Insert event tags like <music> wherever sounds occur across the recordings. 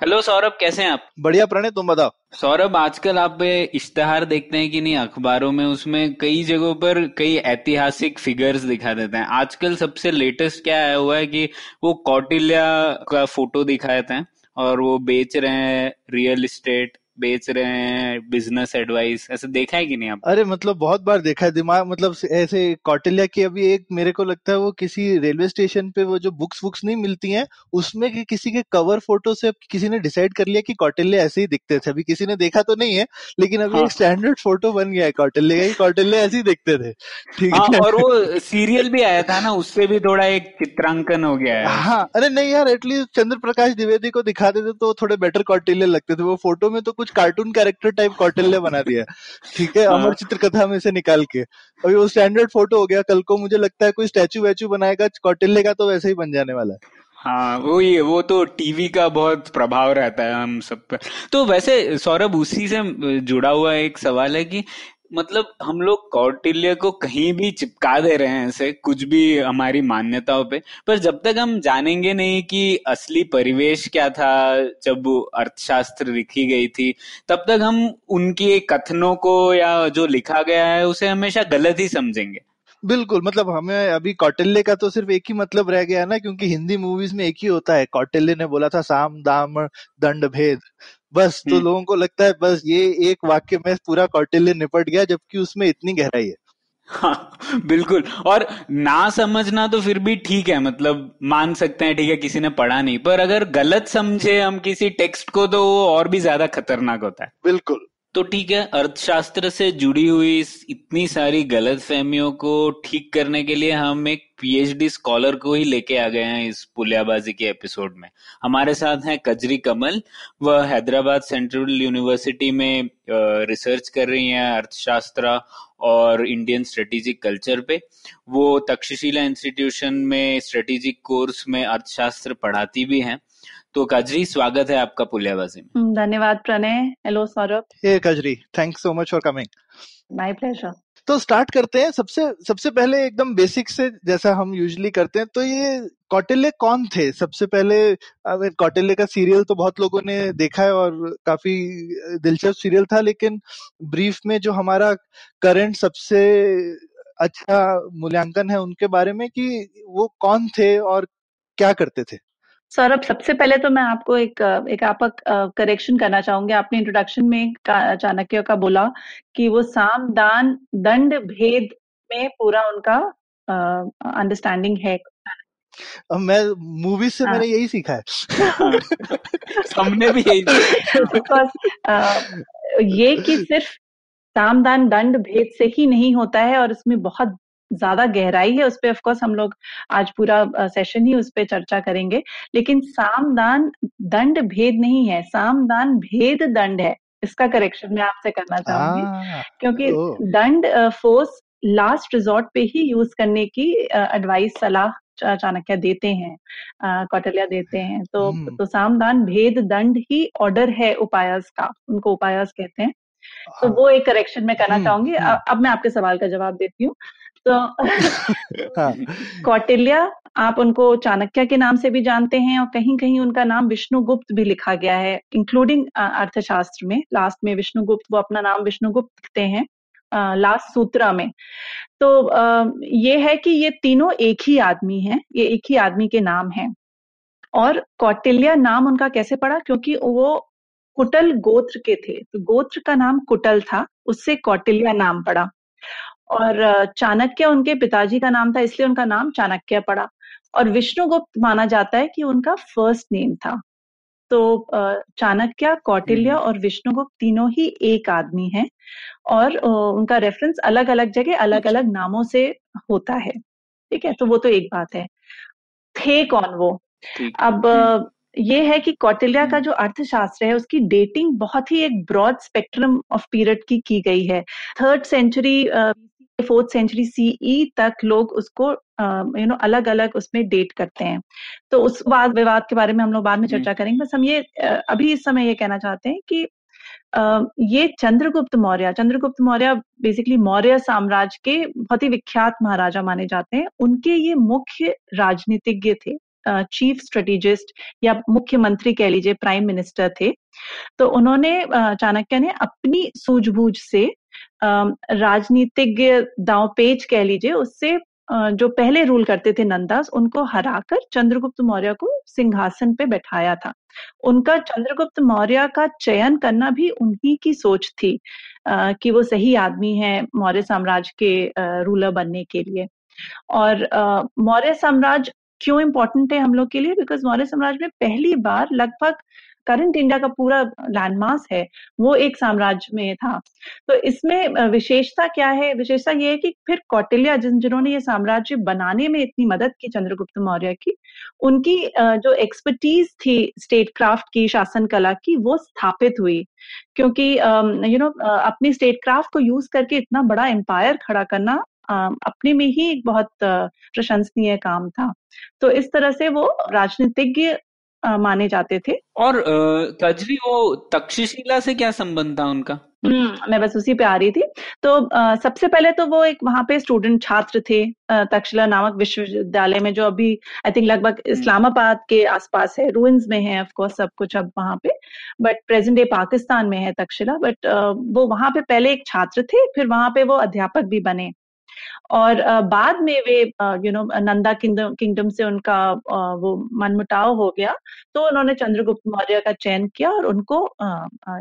Hello Saurabh कैसे हैं आप? बढ़िया प्रणय तुम बताओ। सौरभ आजकल आप इश्तहार इश्तेहार देखते हैं कि नहीं अखबारों में? उसमें कई जगहों पर कई ऐतिहासिक फिगर्स दिखा देते हैं। आजकल सबसे लेटेस्ट क्या आया हुआ है कि वो कौटिल्या का फ़ोटो दिखा देते हैं और वो बेच रहे हैं रियल एस्टेट बेच रहे हैं बिज़नेस एडवाइस ऐसे देखा है कि नहीं आप? अरे मतलब बहुत बार देखा है दिमाग मतलब ऐसे कौटिल्या की अभी एक मेरे को लगता है वो किसी रेलवे स्टेशन पे वो जो बुक्स वुक्स नहीं मिलती हैं उसमें कि किसी के कवर फ़ोटो से किसी ने डिसाइड कर लिया कि कौटिल्य ऐसे ही दिखते थे। अभी किसी ने देखा तो नहीं है लेकिन अभी हाँ। एक स्टैंडर्ड फ़ोटो बन गया है कौटिल्य का कौटिल्य ऐसे ही दिखते थे। ठीक हाँ है? और वो सीरियल भी आया था ना उससे भी थोड़ा एक चित्रांकन हो गया है। हाँ अरे नहीं यार एटलीस्ट चंद्र प्रकाश द्विवेदी को दिखा देते तो थोड़े बेटर कौटिल्य लगते थे। वो फ़ोटो में तो कुछ कार्टून कैरेक्टर टाइप कौटिल्य बना दिया। ठीक है हाँ। अमर चित्र कथा में से निकाल के। अभी वो स्टैंडर्ड फ़ोटो हो गया कल को मुझे लगता है कोई स्टैचू वैचू बनाएगा कौटिल्य का तो वैसे ही बन जाने वाला है। हाँ वो ये वो तो टीवी का बहुत प्रभाव रहता है हम सब पर तो वैसे सौरभ उसी से जुड़ा हुआ एक सवाल है कि मतलब हम लोग कौटिल्य को कहीं भी चिपका दे रहे हैं ऐसे, कुछ भी हमारी मान्यताओं पे, पर जब तक हम जानेंगे नहीं कि असली परिवेश क्या था, जब अर्थशास्त्र लिखी गई थी, तब तक हम उनके कथनों को या जो लिखा गया है, उसे हमेशा गलत ही समझेंगे। बिल्कुल मतलब हमें अभी कौटिल्य का तो सिर्फ़ एक ही मतलब रह गया ना, क्योंकि हिंदी मूवीज़ में एक ही होता है। कौटिल्य ने बोला था, साम, दाम, दंड, भेद। बस तो हम्म। लोगों को लगता है बस ये एक वाक्य में पूरा कौटिल्य निपट गया जबकि उसमें इतनी गहराई है। हाँ बिल्कुल। और ना समझना तो फिर भी ठीक है मतलब मान सकते हैं ठीक है किसी ने पढ़ा नहीं पर अगर गलत समझे हम किसी टेक्स्ट को तो वो और भी ज़्यादा खतरनाक होता है। बिल्कुल। तो ठीक है, अर्थशास्त्र से जुड़ी हुई इस इतनी सारी गलत फहमियों को ठीक करने के लिए हम एक पीएचडी स्कॉलर को ही लेके आ गए हैं इस पुलियाबाजी के एपिसोड में। हमारे साथ हैं कजरी कमल, वह हैदराबाद सेंट्रल यूनिवर्सिटी में रिसर्च कर रही हैं अर्थशास्त्र और इंडियन स्ट्रेटेजिक कल्चर पे। वो तक्षशिला इंस्टीट्यूशन में स्ट्रेटेजिक कोर्स में अर्थशास्त्र पढ़ाती भी हैं। तो कजरी स्वागत है आपका पुलियाबाजी में। हम्म, धन्यवाद Pranay. Hello Saurabh. Hey Kajari thanks so much for coming my pleasure तो स्टार्ट करते हैं सबसे सबसे पहले एकदम बेसिक से जैसा हम यूजुअली करते हैं तो ये कौटिल्य कौन थे? सबसे पहले अब कौटिल्य का सीरियल तो बहुत लोगों ने देखा है और काफ़ी दिलचस्प सीरियल था लेकिन ब्रीफ में जो हमारा करंट सबसे अच्छा मूल्यांकन है उनके बारे में कि वो कौन थे और क्या करते थे? सौरभ सबसे पहले तो मैं आपको एक एक आपका करेक्शन करना चाहूँगी। आपने इंट्रोडक्शन में चाणक्य का बोला कि वो साम दान दंड भेद में पूरा उनका अंडरस्टैंडिंग है। अब मैं मूवीज़ से हाँ। मैंने यही सीखा है। <laughs> हमने भी यही बिकॉज़ ये कि सिर्फ़ साम दान दंड भेद से ही नहीं होता है और इसमें बहुत ज़्यादा गहराई है उस पर ऑफकोर्स हम लोग आज पूरा सेशन ही उस पर चर्चा करेंगे। लेकिन सामदान दंड भेद नहीं है सामदान भेद दंड है। इसका करेक्शन मैं आपसे करना चाहूँगी। हाँ, क्योंकि ओह। दंड फोर्स लास्ट रिजॉर्ट पे ही यूज़ करने की एडवाइस सलाह चाणक्य देते हैं कौटल्या देते हैं। तो हम्म। तो सामदान भेद दंड ही ऑर्डर है उपायस का उनको उपायस कहते हैं। तो हाँ, वो एक करेक्शन मैं करना हम्म, चाहूँगी। हम्म। अब मैं आपके सवाल का जवाब देती हूँ। तो हाँ, कौटिल्य आप उनको चाणक्य के नाम से भी जानते हैं और कहीं कहीं उनका नाम विष्णुगुप्त भी लिखा गया है इंक्लूडिंग अर्थशास्त्र में। लास्ट में विष्णुगुप्त वो अपना नाम विष्णुगुप्त लिखते हैं लास्ट सूत्रा में। तो अ, ये है कि ये तीनों एक ही आदमी हैं ये एक ही आदमी के नाम हैं। और कौटिल्य नाम उनका कैसे पड़ा? क्योंकि वो कुटल गोत्र के थे। तो गोत्र का नाम कुटल था उससे कौटिल्य नाम पड़ा। और चाणक्य उनके पिताजी का नाम था इसलिए उनका नाम चाणक्य पड़ा। और विष्णुगुप्त माना जाता है कि उनका फ़र्स्ट नेम था। तो चाणक्य कौटिल्य हम्म। और विष्णुगुप्त तीनों ही एक आदमी हैं और उनका रेफरेंस अलग अलग जगह अलग अलग नामों से होता है। ठीक है? तो वो तो एक बात है। थे कौन वो? अब ये है कि कौटिल्या का जो अर्थशास्त्र है उसकी डेटिंग बहुत ही एक ब्रॉड स्पेक्ट्रम ऑफ़ पीरियड की की गई है। Third century fourth century CE तक लोग उसको यू नो अलग अलग उसमें डेट करते हैं। तो उस वाद विवाद के बारे में हम लोग बाद में चर्चा करेंगे। बस हम ये अभी इस समय ये कहना चाहते हैं कि ये चंद्रगुप्त मौर्य चंद्रगुप्त मौर्य बेसिकली मौर्य साम्राज्य के बहुत ही विख्यात महाराजा माने जाते हैं। उनके ये मुख्य राजनीतिज्ञ थे चीफ स्ट्रेटेजिस्ट या मुख्यमंत्री कह लीजिए प्राइम मिनिस्टर थे। तो उन्होंने चाणक्य ने अपनी सूझबूझ से राजनीतिज्ञ दांवपेच कह लीजिए, उससे जो पहले रूल करते थे नंदास, उनको हराकर चंद्रगुप्त मौर्य को सिंहासन पे बैठाया था। उनका चंद्रगुप्त मौर्य का चयन करना भी उन्हीं की सोच थी कि वो सही आदमी है मौर्य साम्राज्य के रूलर बनने के लिए। और मौर्य साम्राज्य क्यों इंपॉर्टेंट है हम लोग के लिए? बिकॉज़ मौर्य साम्राज्य में पहली बार लगभग करंट इंडिया का पूरा लैंडमास है, वो एक साम्राज्य में था। तो इसमें विशेषता क्या है? विशेषता ये है कि फिर कौटिल्या जिन, जिन्होंने ये साम्राज्य बनाने में इतनी मदद की चंद्रगुप्त मौर्य की, उनकी जो एक्सपर्टीज थी स्टेट क्राफ्ट की, शासन कला की, वो स्थापित हुई। क्योंकि यू नो अपनी स्टेट क्राफ्ट को यूज़ करके इतना बड़ा एम्पायर खड़ा करना अपने में ही एक बहुत प्रशंसनीय काम था। तो इस तरह से वो राजनीतिज्ञ माने जाते थे। और कजरी वो तक्षशिला से क्या संबंध था उनका? हम्म मैं बस उसी पे आ रही थी। तो आ, सबसे पहले तो वो एक वहाँ पे स्टूडेंट छात्र थे तक्षशिला नामक विश्वविद्यालय में जो अभी आई थिंक लगभग हम्म। इस्लामाबाद के आसपास है। रूइंस में है ऑफ़ कोर्स सब कुछ अब वहाँ पे। बट प्रेजेंट डे पाकिस्तान में है तक्षशिला। बट वो वहाँ पे पहले एक छात्र थे फिर वहाँ पे वो अध्यापक भी बने। और बाद में वे you know Nanda kingdom kingdom से उनका वो मनमुटाव हो गया तो उन्होंने चंद्रगुप्त मौर्य का चयन किया और उनको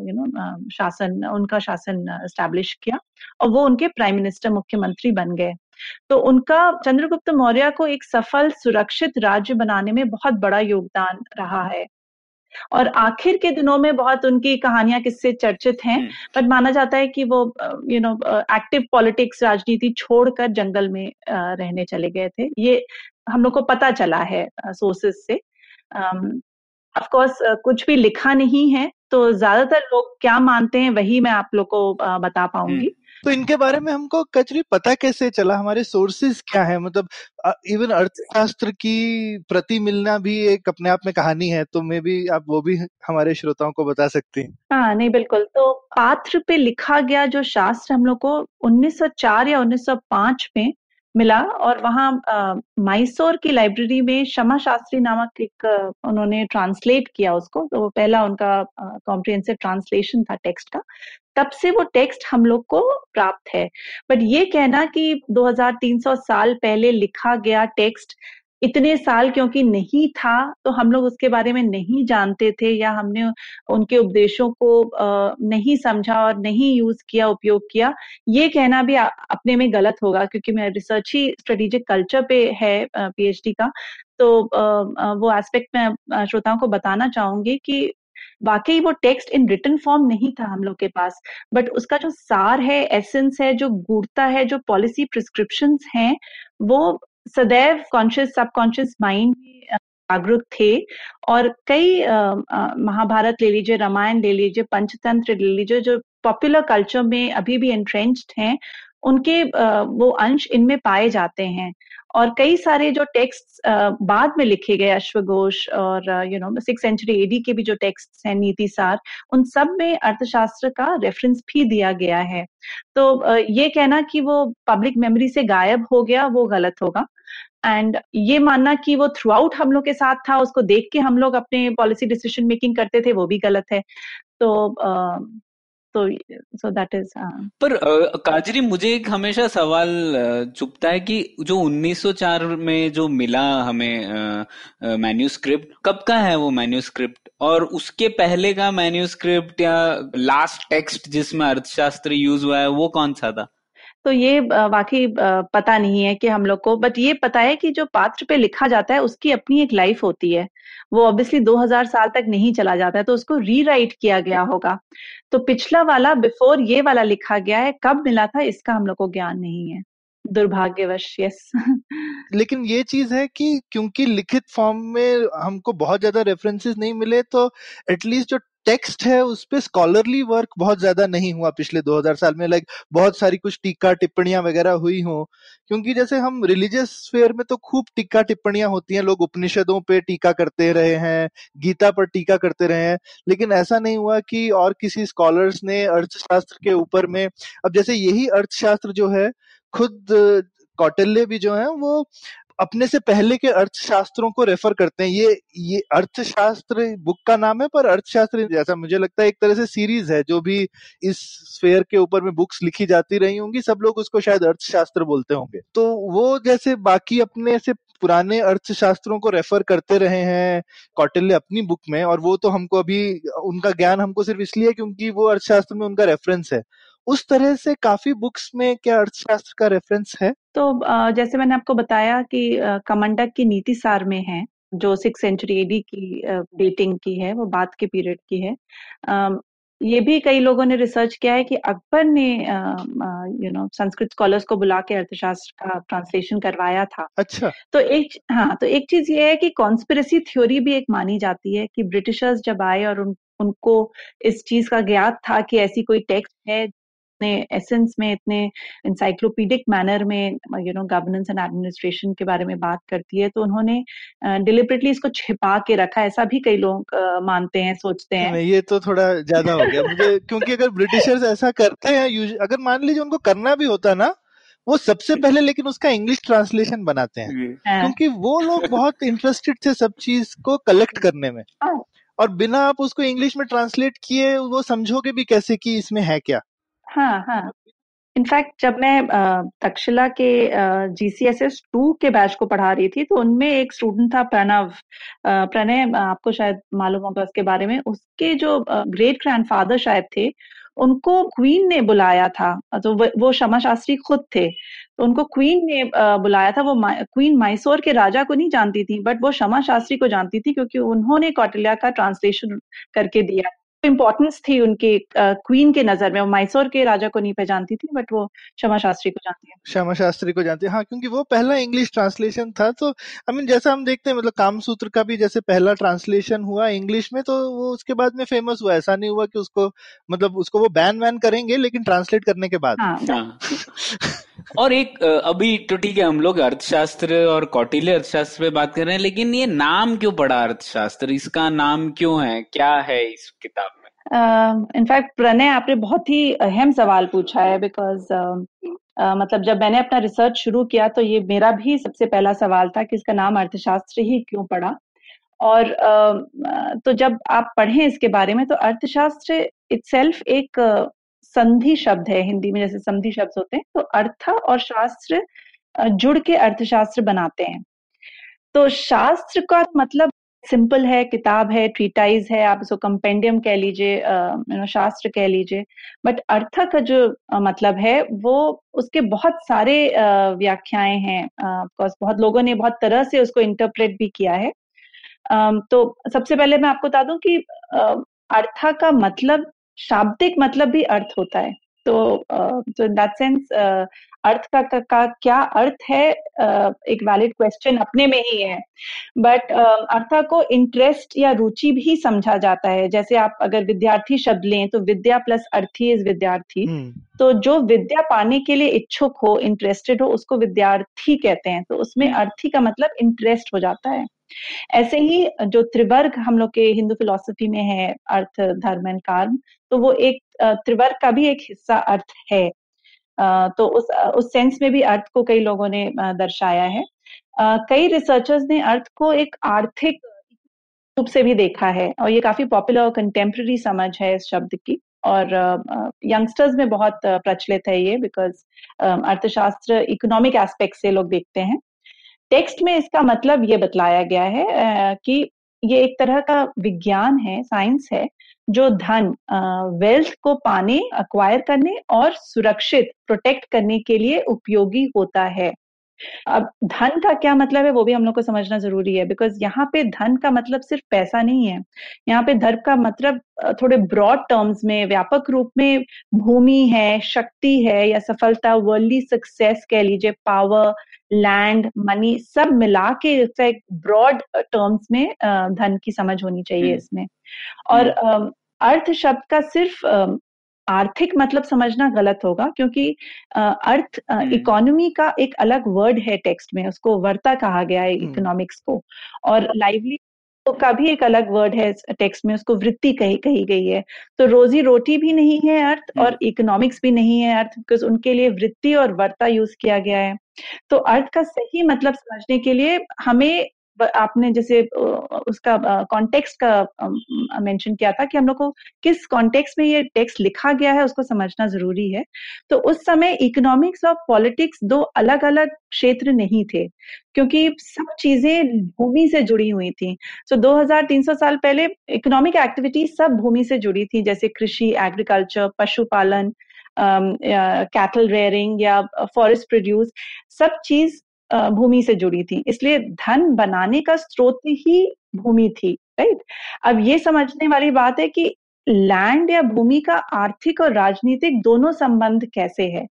यू नो शासन, उनका शासन स्टैब्लिश किया और वो उनके प्राइम मिनिस्टर मुख्यमंत्री बन गए। तो उनका, चंद्रगुप्त मौर्य को एक सफल, सुरक्षित राज्य बनाने में बहुत बड़ा योगदान रहा है। और आखिर के दिनों में बहुत उनकी कहानियाँ किससे चर्चित हैं बट हम्म। माना जाता है कि वो यू नो एक्टिव पॉलिटिक्स राजनीति छोड़कर जंगल में रहने चले गए थे। ये हम लोग को पता चला है सोर्सेस से। ऑफ़ कोर्स कुछ भी लिखा नहीं है तो ज़्यादातर लोग क्या मानते हैं वही मैं आप लोग को बता पाऊँगी। तो इनके बारे में हमको कचरी पता कैसे चला? हमारे सोर्सेस क्या है? मतलब इवन अर्थशास्त्र की प्रति मिलना भी एक अपने आप में कहानी है तो मे भी आप वो भी हमारे श्रोताओं को बता सकती हैं। हाँ नहीं, बिल्कुल। तो पात्र पे लिखा गया जो शास्त्र हम लोग को 1904 या 1905 में मिला और वहाँ मैसूर की लाइब्रेरी में शमा शास्त्री नामक एक उन्होंने ट्रांसलेट किया उसको। तो वो पहला उनका कॉम्प्रिहेंसिव ट्रांसलेशन था टेक्स्ट का। तब से वो टेक्स्ट हम लोग को प्राप्त है। बट ये कहना कि 2300 साल पहले लिखा गया टेक्स्ट इतने साल क्योंकि नहीं था तो हम लोग उसके बारे में नहीं जानते थे या हमने उनके उपदेशों को नहीं समझा और नहीं यूज़ किया, उपयोग किया। ये कहना भी अपने में गलत होगा क्योंकि मेरा रिसर्च ही स्ट्रेटेजिक कल्चर पे है पीएचडी का। तो वो एस्पेक्ट मैं श्रोताओं को बताना चाहूँगी कि वाकई वो टेक्स्ट इन रिटर्न फॉर्म नहीं था हम लोग के पास बट उसका जो सार है एसेंस है, जो गुड़ता है, जो पॉलिसी प्रिस्क्रिप्शन हैं, वो सदैव कॉन्शियस सबकॉन्शियस माइंड में जागरूक थे और कई महाभारत ले लीजिए, रामायण ले लीजिए, पंचतंत्र ले लीजिए, जो पॉपुलर कल्चर में अभी भी एंट्रेंच्ड हैं उनके वो अंश इनमें पाए जाते हैं। और कई सारे जो टेक्स्ट बाद में लिखे गए अश्वघोष और you know six century AD के भी जो टेक्स्ट हैं, नीति सार, उन सब में अर्थशास्त्र का रेफरेंस भी दिया गया है। तो ये कहना कि वो पब्लिक मेमोरी से गायब हो गया, वो गलत होगा। एंड ये मानना कि वो थ्रू आउट हम लोग के साथ था, उसको देख के हम लोग अपने पॉलिसी डिसीज़न मेकिंग करते थे, वो भी गलत है। तो तो सो दैट इज़ पर काजरी, मुझे एक हमेशा सवाल चुपता है कि जो 1904 में जो मिला हमें मैन्यूस्क्रिप्ट कब का है वो मैन्यूस्क्रिप्ट और उसके पहले का मैन्यूस्क्रिप्ट या लास्ट टेक्स्ट जिसमें अर्थशास्त्र यूज़ हुआ है, वो कौन सा था? तो ये बाकी पता नहीं है कि हम लोग को, बट ये पता है कि जो पात्र पे लिखा जाता है, उसकी अपनी एक लाइफ होती है। वो ऑब्वियसली 2000 साल तक नहीं चला जाता है तो उसको रीराइट किया गया होगा। तो पिछला वाला बिफोर ये वाला लिखा गया है, कब मिला था, इसका हम लोग को ज्ञान नहीं है। दुर्भाग्यवश यस <laughs> लेकिन ये चीज़ है कि क्योंकि लिखित फॉर्म में हमको बहुत ज़्यादा रेफरेंसेस नहीं मिले तो एटलीस्ट जो टेक्स्ट है, उस पर स्कॉलरली वर्क बहुत ज़्यादा नहीं हुआ पिछले 2000 साल में। लाइक बहुत सारी कुछ टीका टिप्पणियाँ वगैरह हुई हो, क्योंकि जैसे हम रिलीजियस फेयर में तो खूब टीका टिप्पणियाँ होती हैं, लोग उपनिषदों पे टीका करते रहे हैं, गीता पर टीका करते रहे हैं, लेकिन ऐसा नहीं हुआ कि और किसी स्कॉलर्स ने अर्थशास्त्र के ऊपर में, अब जैसे यही अर्थशास्त्र जो है, खुद कौटिल्य भी जो है, वो अपने से पहले के अर्थशास्त्रों को रेफर करते हैं। ये ये अर्थशास्त्र बुक का नाम है, पर अर्थशास्त्र जैसा मुझे लगता है एक तरह से सीरीज़ है, जो भी इस स्फेयर के ऊपर में बुक्स लिखी जाती रही होंगी, सब लोग उसको शायद अर्थशास्त्र बोलते होंगे। तो वो जैसे बाकी अपने से पुराने अर्थशास्त्रों को रेफर करते रहे हैं कौटिल्य अपनी बुक में, और वो तो हमको अभी, उनका ज्ञान हमको सिर्फ़ इसलिए क्योंकि वो अर्थशास्त्र में उनका रेफरेंस है। उस तरह से काफ़ी बुक्स में क्या अर्थशास्त्र का रेफरेंस है? तो जैसे मैंने आपको बताया कि कमंडक की नीति सार में है जो सिक्स सेंचुरी एडी की डेटिंग की है वो बाद के पीरियड की है। ये भी कई लोगों ने रिसर्च किया है कि अकबर ने यू नो संस्कृत स्कॉलर्स को बुला के अर्थशास्त्र का ट्रांसलेशन करवाया था। अच्छा। तो एक हाँ तो एक चीज़ ये है कि कॉन्स्पिरसी थ्योरी भी एक मानी जाती है कि ब्रिटिशर्स जब आए और उन उनको इस चीज़ का ज्ञात था कि ऐसी कोई टेक्स्ट है इतने एसेंस में इतने इंसाइक्लोपीडिक मैनर में you know governance and administration के बारे में बात करती है तो उन्होंने डिलिबरेटली इसको छिपा के रखा ऐसा भी कई लोग मानते हैं सोचते हैं। ये तो थोड़ा ज़्यादा हो गया। मुझे क्योंकि अगर ब्रिटिशर्स ऐसा करते हैं अगर मान लीजिए उनको करना भी होता ना वो सबसे पहले लेकिन उसका इंग्लिश ट्रांसलेशन बनाते हैं। हाँ। क्योंकि वो लोग बहुत इंटरेस्टेड थे सब चीज़ को कलेक्ट करने में। हाँ। और बिना आप उसको इंग्लिश में ट्रांसलेट किए वो समझोगे भी कैसे कि इसमें है क्या? हाँ हाँ। इनफैक्ट जब मैं तक्षशिला के जीसीएसएस टू के बैच को पढ़ा रही थी तो उनमें एक स्टूडेंट था प्रणव प्रणय, आपको शायद मालूम होगा उसके बारे में। उसके जो ग्रेट ग्रैंडफादर शायद थे, उनको क्वीन ने बुलाया था। तो वो क्षमा शास्त्री खुद थे। तो उनको क्वीन ने बुलाया था। वो क्वीन मैसूर के राजा को नहीं जानती थी बट वो क्षमा शास्त्री को जानती थी, क्योंकि उन्होंने कौटिल्या का ट्रांसलेशन करके दिया। इम्पोर्टेंस थी उनके क्वीन के नज़र में। वो मैसूर के राजा को नहीं पहचानती थी बट वो क्षमा शास्त्री को जानती है। क्षमा शास्त्री को जानती है। हाँ क्योंकि वो पहला इंग्लिश ट्रांसलेशन था तो आई मीन जैसा हम देखते हैं मतलब काम सूत्र का भी जैसे पहला ट्रांसलेशन हुआ इंग्लिश में तो वो उसके बाद में फ़ेमस हुआ। ऐसा नहीं हुआ कि उसको मतलब उसको वो बैन वैन करेंगे लेकिन ट्रांसलेट करने के बाद। हाँ, हाँ। और एक अभी तो ठीक है हम लोग अर्थशास्त्र और कौटिल्य अर्थशास्त्र पे बात कर रहे हैं लेकिन ये नाम क्यों पड़ा अर्थशास्त्र? इसका नाम क्यों है? क्या है इस किताब में? इनफैक्ट uh, प्रणय आपने बहुत ही अहम सवाल पूछा है बिकॉज़ uh, uh, मतलब जब मैंने अपना रिसर्च शुरू किया तो ये मेरा भी सबसे पहला सवाल था कि इसका नाम अर्थशास्त्र ही क्यों पड़ा? और uh, तो जब आप पढ़ें इसके बारे में तो अर्थशास्त्र इट्सेल्फ एक संधि शब्द है, हिंदी में जैसे संधि शब्द होते हैं तो अर्थ और शास्त्र जुड़ के अर्थशास्त्र बनाते हैं। तो शास्त्र का मतलब सिंपल है, किताब है ट्रीटाइज है, आप इसको कंपेंडियम कह लीजिए यू नो शास्त्र कह लीजिए बट अर्थ का जो मतलब है, वो उसके बहुत सारे व्याख्याएँ हैं बहुत लोगों ने बहुत तरह से उसको इंटरप्रेट भी किया है। तो सबसे पहले मैं आपको बता दूँ कि अर्थ का मतलब शाब्दिक मतलब भी अर्थ होता है। तो तो इन दैट सेंस अर्थ का, का, का क्या अर्थ है? uh, एक वैलिड क्वेश्चन अपने में ही है। बट uh, अर्था को इंटरेस्ट या रुचि भी समझा जाता है। जैसे आप अगर विद्यार्थी शब्द लें तो विद्या प्लस अर्थी इज़ विद्यार्थी। hmm. तो जो विद्या पाने के लिए इच्छुक हो इंटरेस्टेड हो उसको विद्यार्थी कहते हैं। तो उसमें अर्थी का मतलब इंटरेस्ट हो जाता है। ऐसे ही जो त्रिवर्ग हम लोग के हिंदू फिलोसफी में है अर्थ धर्म एंड कर्म तो वो एक त्रिवर्ग का भी एक हिस्सा अर्थ है। तो उस उस सेंस में भी अर्थ को कई लोगों ने दर्शाया है। कई रिसर्चर्स ने अर्थ को एक आर्थिक रूप से भी देखा है और ये काफ़ी पॉपुलर और कंटेम्प्रेरी समझ है इस शब्द की। और यंगस्टर्स में बहुत प्रचलित है ये बिकॉज़ अर्थशास्त्र इकोनॉमिक एस्पेक्ट से लोग देखते हैं। टेक्स्ट में इसका मतलब ये बतलाया गया है कि ये एक तरह का विज्ञान है साइंस है, जो धन वेल्थ को पाने अक्वायर करने और सुरक्षित प्रोटेक्ट करने के लिए उपयोगी होता है। अब धन का क्या मतलब है वो भी हम लोग को समझना ज़रूरी है बिकॉज़ यहाँ पे धन का मतलब सिर्फ़ पैसा नहीं है यहाँ पे धर्म का मतलब थोड़े ब्रॉड टर्म्स में व्यापक रूप में भूमि है शक्ति है या सफलता वर्ल्डली सक्सेस कह लीजिए पावर लैंड मनी सब मिला के इफ़ेक्ट ब्रॉड टर्म्स में धन की समझ होनी चाहिए हम्म। इसमें और हम्म। अर्थ शब्द का सिर्फ़ आर्थिक मतलब समझना गलत होगा क्योंकि अर्थ इकोनॉमी हम्म। का एक अलग वर्ड है टेक्स्ट में उसको वर्ता कहा गया है इकोनॉमिक्स को और लाइवली का भी एक अलग वर्ड है टेक्स्ट में उसको वृत्ति कही कही गई है। तो रोजी रोटी भी नहीं है अर्थ और इकोनॉमिक्स भी नहीं है अर्थ बिकॉज़ उनके लिए वृत्ति और वर्ता यूज़ किया गया है। तो अर्थ का सही मतलब समझने के लिए हमें आपने जैसे उसका कॉन्टेक्स्ट का मेंशन किया था कि हम लोग को किस कॉन्टेक्स्ट में ये टेक्स्ट लिखा गया है उसको समझना ज़रूरी है। तो उस समय इकोनॉमिक्स और पॉलिटिक्स दो अलग अलग क्षेत्र नहीं थे क्योंकि सब चीज़ें भूमि से जुड़ी हुई थी। तो so, 2300 साल पहले इकोनॉमिक एक्टिविटी सब भूमि से जुड़ी थी जैसे कृषि एग्रीकल्चर पशुपालन कैटल रेयरिंग या फॉरेस्ट प्रोड्यूस सब चीज़ भूमि से जुड़ी थी। इसलिए धन बनाने का स्रोत ही भूमि थी राइट अब ये समझने वाली बात है कि लैंड या भूमि का आर्थिक और राजनीतिक दोनों संबंध कैसे है?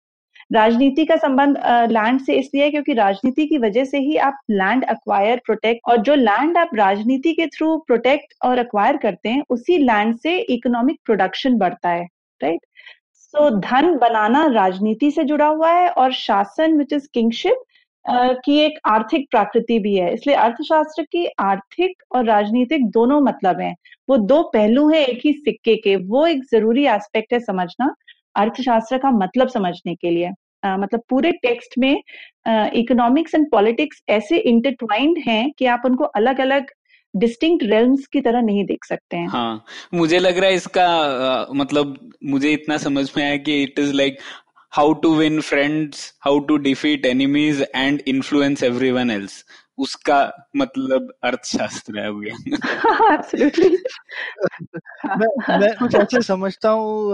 राजनीति का संबंध लैंड से इसलिए है क्योंकि राजनीति की वजह से ही आप लैंड अक्वायर प्रोटेक्ट और जो लैंड आप राजनीति के थ्रू प्रोटेक्ट और अक्वायर करते हैं, उसी लैंड से इकोनॉमिक प्रोडक्शन बढ़ता है राइट सो धन बनाना राजनीति से जुड़ा हुआ है और शासन विच इज़ किंगशिप की एक आर्थिक प्रकृति भी है। इसलिए अर्थशास्त्र की आर्थिक और राजनीतिक दोनों मतलब हैं। वो दो पहलू हैं एक ही सिक्के के। वो एक ज़रूरी एस्पेक्ट है समझना अर्थशास्त्र का मतलब समझने के लिए। Uh, मतलब पूरे टेक्स्ट में इकोनॉमिक्स एंड पॉलिटिक्स ऐसे इंटरट्वाइंड हैं कि आप उनको अलग अलग डिस्टिंक्ट रेल्म्स की तरह नहीं देख सकते हैं। हाँ मुझे लग रहा है इसका आ, मतलब मुझे इतना समझ में आया कि it is like how to win friends, how to defeat enemies and influence everyone else. उसका मतलब अर्थशास्त्र है हो गया <laughs> मैं मैं कुछ <laughs> ऐसे समझता हूँ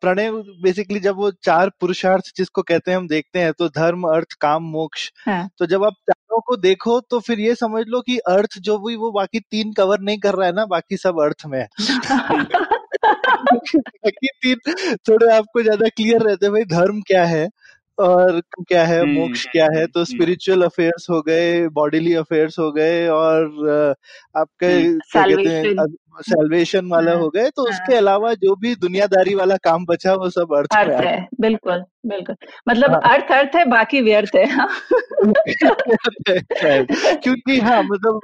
प्रणय बेसिकली जब वो चार पुरुषार्थ जिसको कहते हैं हम देखते हैं तो धर्म अर्थ काम मोक्ष हाँ. तो जब आप चारों को देखो तो फिर ये समझ लो कि अर्थ जो भी वो बाकी तीन कवर नहीं कर रहा है ना बाकी सब अर्थ में है <laughs> <laughs> बाकी तीन थोड़े आपको ज़्यादा क्लियर रहते हैं भाई धर्म क्या है और क्या है हम्म, मोक्ष क्या है तो स्पिरिचुअल हम्म। अफेयर्स हो गए बॉडीली अफेयर्स हो गए और आपके हम्म, क्या कहते हैं सेल्वेशन वाला हाँ, हो गए तो हाँ. उसके अलावा जो भी दुनियादारी वाला काम बचा वो सब अर्थ, अर्थ है बिल्कुल बिल्कुल मतलब हाँ. अर्थ अर्थ है बाकी व्यर्थ है <laughs> हाँ. क्योंकि हाँ मतलब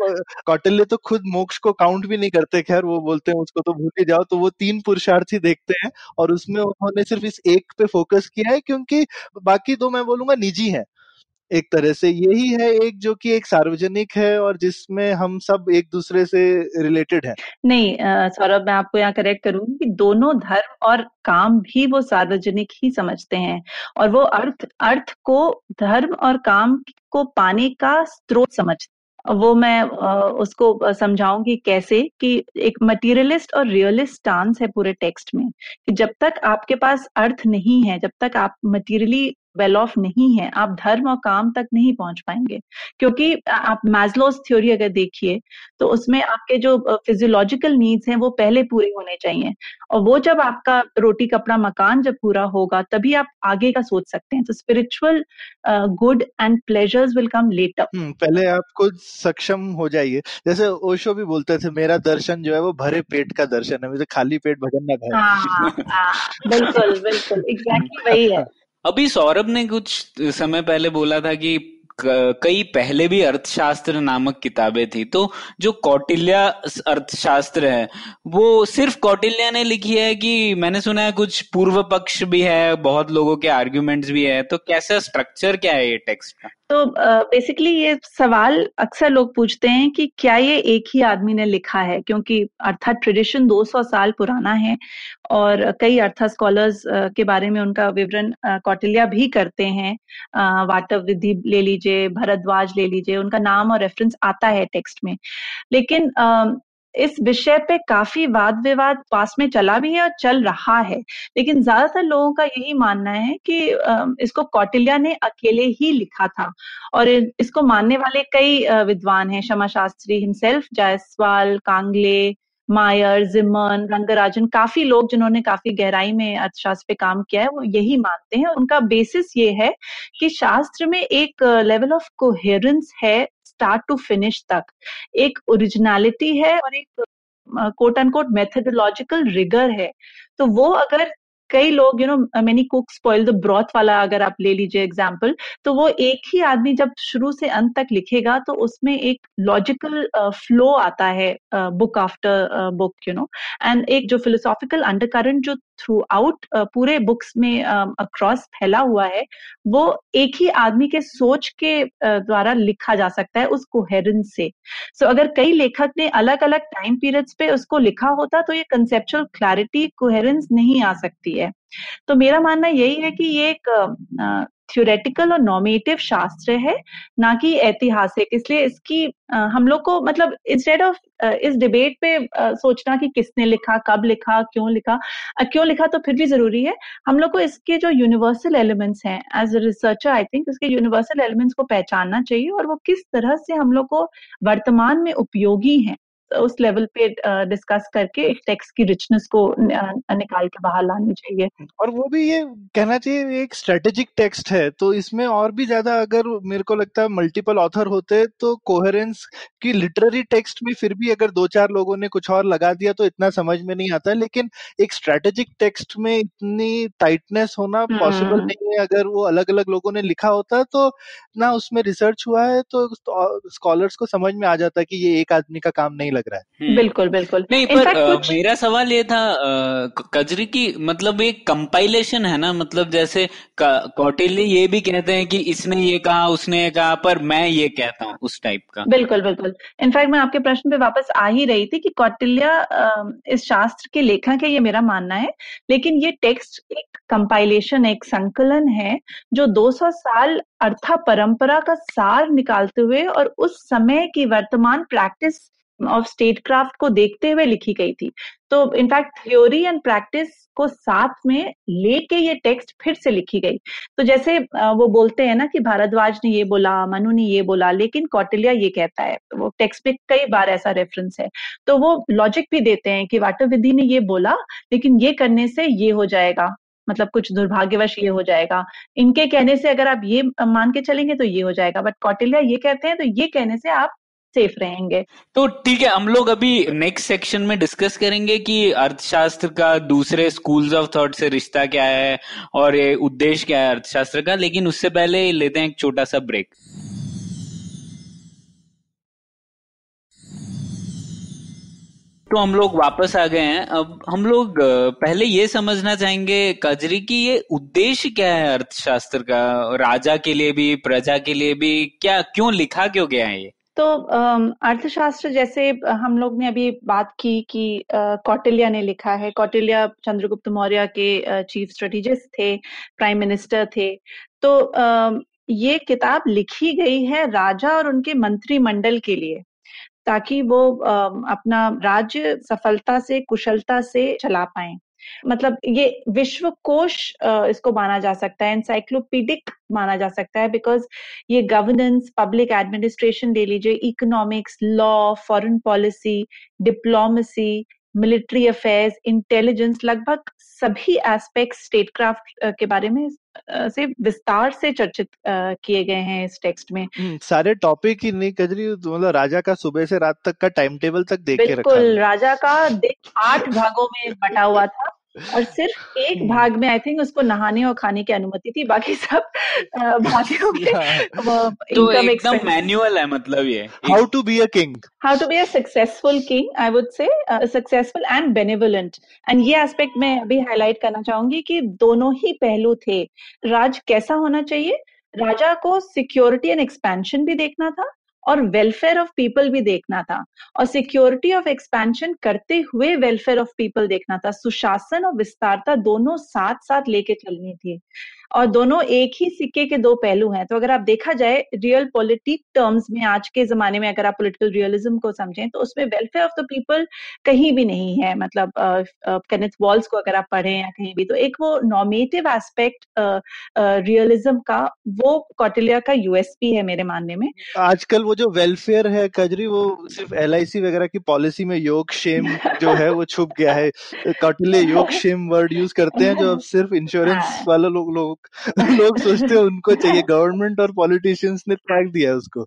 कौटिल्य तो खुद मोक्ष को काउंट भी नहीं करते खैर वो बोलते हैं उसको तो भूल ही जाओ तो वो तीन पुरुषार्थी देखते हैं और उसमें उन्होंने सिर्फ़ इस एक पे फोकस किया है क्योंकि बाकी दो मैं बोलूँगा निजी है एक तरह से यही है एक जो कि एक सार्वजनिक है और जिसमें हम सब एक दूसरे से रिलेटेड है। नहीं सौरभ, मैं आपको यहाँ करेक्ट करूँगी कि दोनों धर्म और काम भी वो सार्वजनिक ही समझते हैं और वो अर्थ अर्थ को, धर्म और काम को पाने का स्रोत समझते वो मैं उसको समझाऊँगी कैसे कि एक मटेरियलिस्ट और रियलिस्ट स्टांस है पूरे टेक्स्ट में कि जब तक आपके पास अर्थ नहीं है, जब तक आप मटेरियली वेल ऑफ़ नहीं है आप धर्म और काम तक नहीं पहुँच पाएँगे। क्योंकि आप मैजलोस थ्योरी अगर देखिए तो उसमें आपके जो फिजियोलॉजिकल नीड्स हैं वो पहले पूरे होने चाहिए। और वो जब आपका रोटी कपड़ा मकान जब पूरा होगा तभी आप आगे का सोच सकते हैं। तो spiritual good and pleasures will come later पहले आप आपको सक्षम हो जाइए। जैसे ओशो भी बोलते थे मेरा दर्शन जो है वो भरे पेट का दर्शन है मुझे खाली पेट भजन ना भाई हाँ, हाँ, बिल्कुल बिल्कुल एग्जैक्टली वही है। अभी सौरभ ने कुछ समय पहले बोला था कि कई पहले भी अर्थशास्त्र नामक किताबें थी तो जो कौटिल्या अर्थशास्त्र है, वो सिर्फ़ कौटिल्या ने लिखी है कि मैंने सुना है कुछ पूर्व पक्ष भी है, बहुत लोगों के आर्ग्यूमेंट्स भी है तो कैसा स्ट्रक्चर क्या है ये टेक्स्ट का? तो बेसिकली ये सवाल अक्सर लोग पूछते हैं कि क्या ये एक ही आदमी ने लिखा है? क्योंकि अर्थात ट्रेडिशन 200 साल पुराना है और कई अर्थ स्कॉलर्स के बारे में उनका विवरण कौटिल्या भी करते हैं। वाटव विधि ले लीजिए, भरद्वाज ले लीजिए, उनका नाम और रेफरेंस आता है टेक्स्ट में। लेकिन इस विषय पे काफ़ी वाद विवाद पास में चला भी है और चल रहा है। लेकिन ज़्यादातर लोगों का यही मानना है कि इसको कौटिल्या ने अकेले ही लिखा था और इसको मानने वाले कई विद्वान हैं, क्षमा शास्त्री हिमसेल्फ जायसवाल, कांगले, मायर, जिमन, रंगराजन, काफ़ी लोग जिन्होंने काफ़ी गहराई में अर्थशास्त्र पे काम किया है, वो यही मानते हैं। उनका बेसिस ये है कि शास्त्र में एक लेवल ऑफ़ कोहेरेंस है स्टार्ट टू फिनिश तक। एक ओरिजिनलिटी है और एक quote and quote methodological rigour है। तो वो अगर कई लोग you know many cook spoil the broth वाला अगर आप ले लीजिए एग्ज़ाम्पल तो वो एक ही आदमी जब शुरू से अंत तक लिखेगा तो उसमें एक लॉजिकल फ्लो uh, आता है book after book you know and एक जो फिलोसॉफिकल अंडरकरंट जो थ्रू आउट पूरे बुक्स में अक्रॉस फैला हुआ है वो एक ही आदमी के सोच के द्वारा लिखा जा सकता है उस कोहेरेंस से। सो so, अगर कई लेखक ने अलग अलग टाइम पीरियड्स पे उसको लिखा होता तो ये कंसेप्चुअल क्लैरिटी कोहेरेंस नहीं आ सकती है। तो मेरा मानना यही है कि ये एक थ्योरेटिकल और नॉमेटिव शास्त्र है, ना कि ऐतिहासिक। इसलिए इसकी हम लोग को मतलब इंस्टेड ऑफ़ इस डिबेट पे सोचना कि किसने लिखा, कब लिखा, क्यों लिखा क्यों लिखा तो फिर भी ज़रूरी है। हम लोग को इसके जो यूनिवर्सल एलिमेंट्स हैं as a researcher I think इसके यूनिवर्सल एलिमेंट्स को पहचानना चाहिए और वो किस तरह से हम लोग को वर्तमान में उपयोगी हैं। उस लेवल पे डिस्कस करके टेक्स्ट की रिचनेस को निकाल के बाहर लानी चाहिए और वो भी ये कहना चाहिए एक स्ट्रेटेजिक टेक्स्ट है तो इसमें और भी ज़्यादा अगर मेरे को लगता है मल्टीपल ऑथर होते तो कोहेरेंस की लिटरेरी टेक्स्ट में फिर भी अगर दो चार लोगों ने कुछ और लगा दिया तो इतना समझ में नहीं आता लेकिन एक स्ट्रेटेजिक टेक्स्ट में इतनी टाइटनेस होना पॉसिबल हम्म। नहीं है अगर वो अलग अलग लोगों ने लिखा होता तो ना उसमें रिसर्च हुआ है तो स्कॉलर्स को समझ में आ जाता कि ये एक आदमी का काम नहीं लगा लग रहा है। हम्म। बिल्कुल बिल्कुल। नहीं पर आ, मेरा सवाल ये था कजरी की मतलब एक कंपाइलेशन है ना मतलब जैसे कौटिल्य ये भी कहते हैं कि इसने ये कहा उसने ये कहा पर मैं ये कहता हूँ उस टाइप का। बिल्कुल बिल्कुल। इनफैक्ट मैं आपके प्रश्न पे वापस आ ही रही थी कि कौटिल्य इस शास्त्र के लेखक है ये मेरा मानना है लेकिन ये टेक्स्ट एक कंपाइलेशन एक संकलन है जो 200 साल अर्था परंपरा का सार निकालते हुए और उस समय की वर्तमान प्रैक्टिस ऑफ़ स्टेट क्राफ्ट को देखते हुए लिखी गई थी। तो इनफैक्ट थ्योरी एंड प्रैक्टिस को साथ में लेके ये टेक्स्ट फिर से लिखी गई। तो जैसे वो बोलते हैं ना कि भारद्वाज ने ये बोला, मनु ने ये बोला, लेकिन कौटिल्या ये कहता है। वो टेक्स्ट में कई बार ऐसा रेफरेंस है। तो वो लॉजिक भी देते हैं कि वाटर विधि ने ये बोला, लेकिन ये करने से ये हो जाएगा। मतलब कुछ दुर्भाग्यवश ये हो जाएगा। इनके कहने से अगर आप ये मान के चलेंगे तो ये हो जाएगा। बट कौटिल्या ये कहते हैं तो ये कहने से आप सेफ़ रहेंगे। तो ठीक है, हम लोग अभी नेक्स्ट सेक्शन में डिस्कस करेंगे कि अर्थशास्त्र का दूसरे स्कूल्स ऑफ़ थॉट से रिश्ता क्या है और ये उद्देश्य क्या है अर्थशास्त्र का, लेकिन उससे पहले लेते हैं एक छोटा सा ब्रेक तो हम लोग वापस आ गए हैं। अब हम लोग पहले ये समझना चाहेंगे कजरी की ये उद्देश्य क्या है अर्थशास्त्र का? राजा के लिए भी, प्रजा के लिए भी, क्या, क्यों लिखा क्यों गया है ये? तो अर्थशास्त्र जैसे हम लोग ने अभी बात की कि कौटिल्य ने लिखा है। कौटिल्य चंद्रगुप्त मौर्य के चीफ स्ट्रेटेजिस्ट थे, प्राइम मिनिस्टर थे। तो ये किताब लिखी गई है राजा और उनके मंत्रिमंडल के लिए, ताकि वो अपना राज्य सफलता से, कुशलता से चला पाए। मतलब ये विश्व कोश इसको माना जा सकता है एनसाइक्लोपीडिक माना जा सकता है बिकॉज़ ये गवर्नेंस पब्लिक एडमिनिस्ट्रेशन ले लीजिए economics law foreign policy diplomacy military affairs intelligence लगभग सभी एस्पेक्ट स्टेट क्राफ्ट के बारे में से विस्तार से चर्चित किए गए हैं इस टेक्स्ट में। सारे टॉपिक ही नहीं कजरी मतलब राजा का सुबह से रात तक का टाइम टेबल तक देख के रखा बिल्कुल राजा का आठ भागों में बटा हुआ था। और सिर्फ़ एक हम्म। भाग में आई थिंक उसको नहाने और खाने की अनुमति थी बाकी सब भागियों के <laughs> तो एकदम मैनुअल है मतलब ये। How to be a king how to be a successful king I would say successful and benevolent and ये एस्पेक्ट मैं अभी हाईलाइट करना चाहूँगी कि दोनों ही पहलू थे। राज कैसा होना चाहिए? राजा को सिक्योरिटी एंड एक्सपेंशन भी देखना था। और वेलफेयर ऑफ़ पीपल भी देखना था। और सिक्योरिटी ऑफ़ एक्सपेंशन करते हुए वेलफेयर ऑफ़ पीपल देखना था। सुशासन और विस्तारता दोनों साथ साथ लेके चलनी थी। और दोनों एक ही सिक्के के दो पहलू हैं। तो अगर आप देखा जाए रियल पॉलिटिक टर्म्स में आज के जमाने में अगर आप पॉलिटिकल रियलिज्म को समझें तो उसमें वेलफेयर ऑफ़ द पीपल कहीं भी नहीं है। मतलब कैनेथ वॉल्स को अगर आप पढ़ें या कहीं भी तो एक वो नॉमेटिव एस्पेक्ट रियलिज्म का वो कौटिल्या का यूएसपी है मेरे मानने में। आजकल वो जो वेलफेयर है कजरी वो सिर्फ़ LIC वगैरह की पॉलिसी में योग शेम जो है वो छुप गया है। <laughs> कौटिल्य योग शेम वर्ड यूज़ करते हैं जो अब सिर्फ़ इंश्योरेंस हाँ। वाले लोग लोग <laughs> लोग सोचते हैं उनको चाहिए। गवर्नमेंट और पॉलिटिशियंस ने त्याग दिया उसको।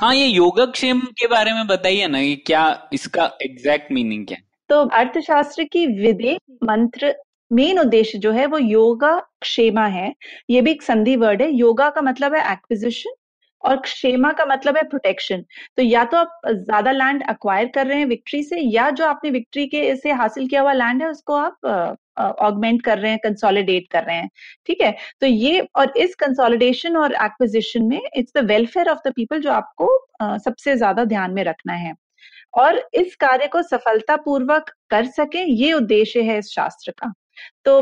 हाँ ये योगक्षेम के बारे में बताइए ना कि क्या इसका एग्जैक्ट मीनिंग क्या है? तो अर्थशास्त्र की विदेश मंत्र मेन उद्देश्य जो है वो योगा क्षेमा है। ये भी एक संधि वर्ड है। योगा का मतलब है एक्विजिशन और क्षेमा का मतलब है प्रोटेक्शन तो या तो आप ज़्यादा लैंड अक्वायर कर रहे हैं विक्ट्री से या जो आपने विक्ट्री के से हासिल किया हुआ लैंड है उसको आप ऑगमेंट कर रहे हैं कंसोलिडेट कर रहे हैं ठीक है? तो ये और इस कंसोलिडेशन और एक्विजिशन में it's the welfare of the people जो आपको uh, सबसे ज़्यादा ध्यान में रखना है। और इस कार्य को सफलतापूर्वक कर सके ये उद्देश्य है इस शास्त्र का। तो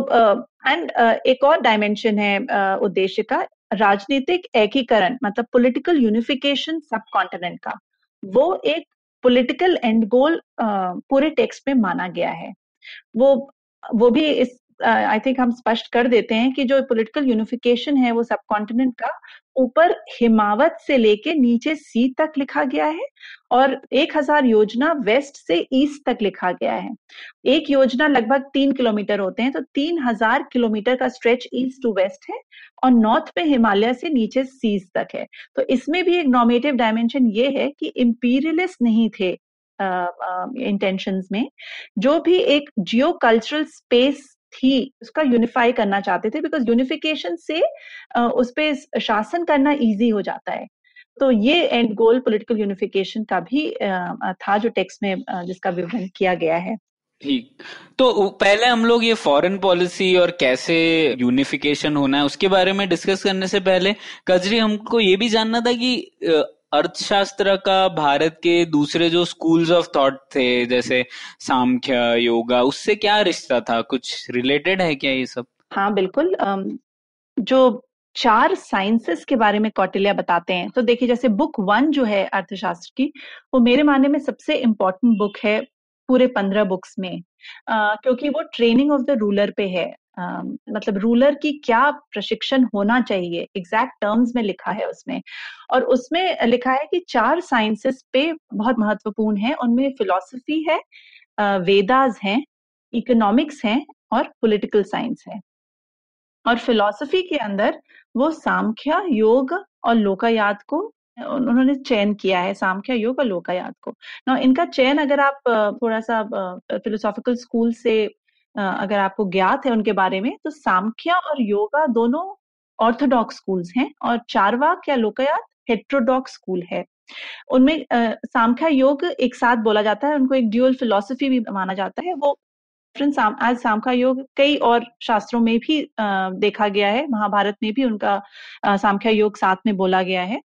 एंड एक और डायमेंशन है उद्देश्य का राजनीतिक एकीकरण मतलब पॉलिटिकल यूनिफिकेशन सब कॉन्टिनेंट का। वो एक पॉलिटिकल एंड गोल पूरे टेक्स्ट में माना गया है। वो वो भी इस आई थिंक हम स्पष्ट कर देते हैं कि जो पॉलिटिकल यूनिफिकेशन है वो सब कॉन्टिनेंट का ऊपर हिमावत से लेके नीचे सी तक लिखा गया है और एक हज़ार योजना वेस्ट से ईस्ट तक लिखा गया है। एक योजना लगभग तीन किलोमीटर होते हैं तो तीन हज़ार किलोमीटर का स्ट्रेच ईस्ट टू वेस्ट है और नॉर्थ में हिमालय से नीचे सीज तक है। तो इसमें भी एक नॉमेटिव डायमेंशन ये है कि इंपीरियलिस्ट नहीं थे इंटेंशंस में। जो भी एक जियो कल्चरल स्पेस थी, उसका यूनिफाई करना चाहते थे बिकॉज़ यूनिफिकेशन से उस पर शासन करना इजी हो जाता है। तो ये एंड गोल पॉलिटिकल यूनिफिकेशन का भी था जो टेक्स्ट में जिसका विवरण किया गया है। ठीक। तो पहले हम लोग ये फॉरेन पॉलिसी और कैसे यूनिफिकेशन होना है, उसके बारे में डिस्कस करने से पहले, कजरी, हमको ये भी जानना था कि अर्थशास्त्र का भारत के दूसरे जो स्कूल्स ऑफ़ थॉट थे, जैसे सांख्य योगा, उससे क्या रिश्ता था? कुछ रिलेटेड है क्या ये सब? हाँ बिल्कुल। जो चार साइंसेस के बारे में कौटिल्या बताते हैं तो देखिए जैसे बुक वन जो है अर्थशास्त्र की, वो मेरे माने में सबसे इम्पोर्टेंट बुक है पूरे पंद्रह बुक्स में। क्योंकि वो ट्रेनिंग ऑफ़ द रूलर पे है। मतलब रूलर की क्या प्रशिक्षण होना चाहिए? एग्जैक्ट टर्म्स में लिखा है उसमें। और उसमें लिखा है कि चार साइंसेस पे बहुत महत्वपूर्ण है। उनमें फिलोसफी है वेदास हैं इकोनॉमिक्स हैं और पॉलिटिकल साइंस है। और फिलोसफी के अंदर वो सांख्या योग और लोकायात को उन्होंने चयन किया है सामख्या योग और लोकायात को। ना इनका चयन अगर आप थोड़ा सा फिलोसॉफिकल स्कूल से अगर आपको ज्ञात है उनके बारे में तो सामख्या और योगा दोनों ऑर्थोडॉक्स स्कूल्स हैं और चारवाक या लोकायात हेट्रोडॉक्स स्कूल है। उनमें सामख्या योग एक साथ बोला जाता है, उनको एक ड्यूअल फिलोसफी भी माना जाता है, वो आज सामखा योग कई और शास्त्रों में भी देखा गया है, महाभारत में भी उनका सामख्या योग साथ में बोला गया है।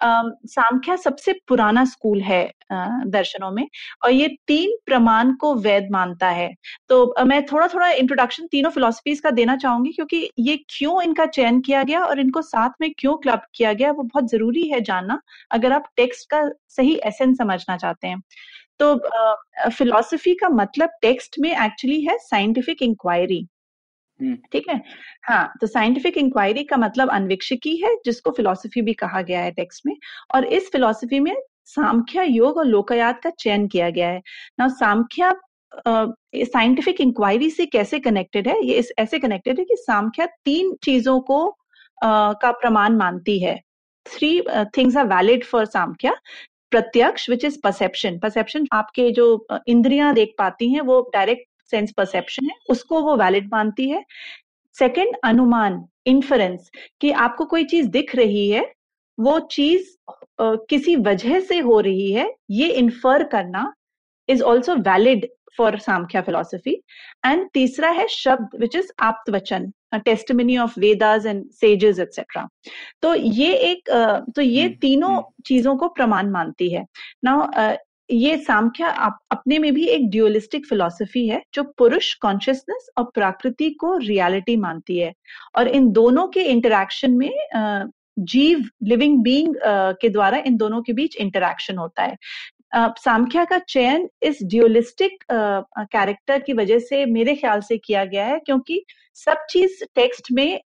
सांख्या सबसे पुराना स्कूल है दर्शनों में, और ये तीन प्रमाण को वैध मानता है तो मैं थोड़ा थोड़ा इंट्रोडक्शन तीनों फिलोसफीज का देना चाहूँगी, क्योंकि ये क्यों इनका चयन किया गया और इनको साथ में क्यों क्लब किया गया, वो बहुत ज़रूरी है जानना, अगर आप टेक्स्ट का सही एसेंस समझना चाहते हैं तो फिलोसफी का मतलब टेक्स्ट में एक्चुअली है साइंटिफिक इंक्वायरी। ठीक है? हाँ तो साइंटिफिक इंक्वायरी का मतलब अन्वेक्षिकी है जिसको फिलोसफी भी कहा गया है टेक्स्ट में और इस फिलोसफी में सामख्या योग और लोकायात का चयन किया गया है। ना सामख्या साइंटिफिक इंक्वायरी से कैसे कनेक्टेड है? ये इस ऐसे कनेक्टेड है कि सामख्या तीन चीज़ों को uh, का प्रमाण मानती है। Three things are valid for Samkhya. प्रत्यक्ष विच इज़ परसेप्शन परसेप्शन आपके जो इंद्रियाँ देख पाती हैं वो डायरेक्ट सेंस परसेप्शन है उसको वो वैलिड मानती है। सेकंड अनुमान इन्फरेंस कि आपको कोई चीज़ दिख रही है वो चीज़ किसी वजह से हो रही है ये इन्फर करना is also valid for Samkhya philosophy and तीसरा है शब्द विच इज़ आप्त वचन testimony of Vedas and sages etcetera तो ये एक तो ये तीनों चीज़ों को प्रमाण मानती है। नाउ ये सांख्या अपने में भी एक ड्यूअलिस्टिक फिलॉसफी है, जो पुरुष कॉन्शियसनेस और प्रकृति को रियलिटी मानती है। और इन दोनों के इंटरेक्शन में जीव लिविंग बीइंग के द्वारा इन दोनों के बीच इंटरेक्शन होता है। सांख्या का चयन इस ड्यूलिस्टिक कैरेक्टर की वजह से मेरे ख्याल से किया गया है, क्योंकि सब चीज़ टेक्स्ट में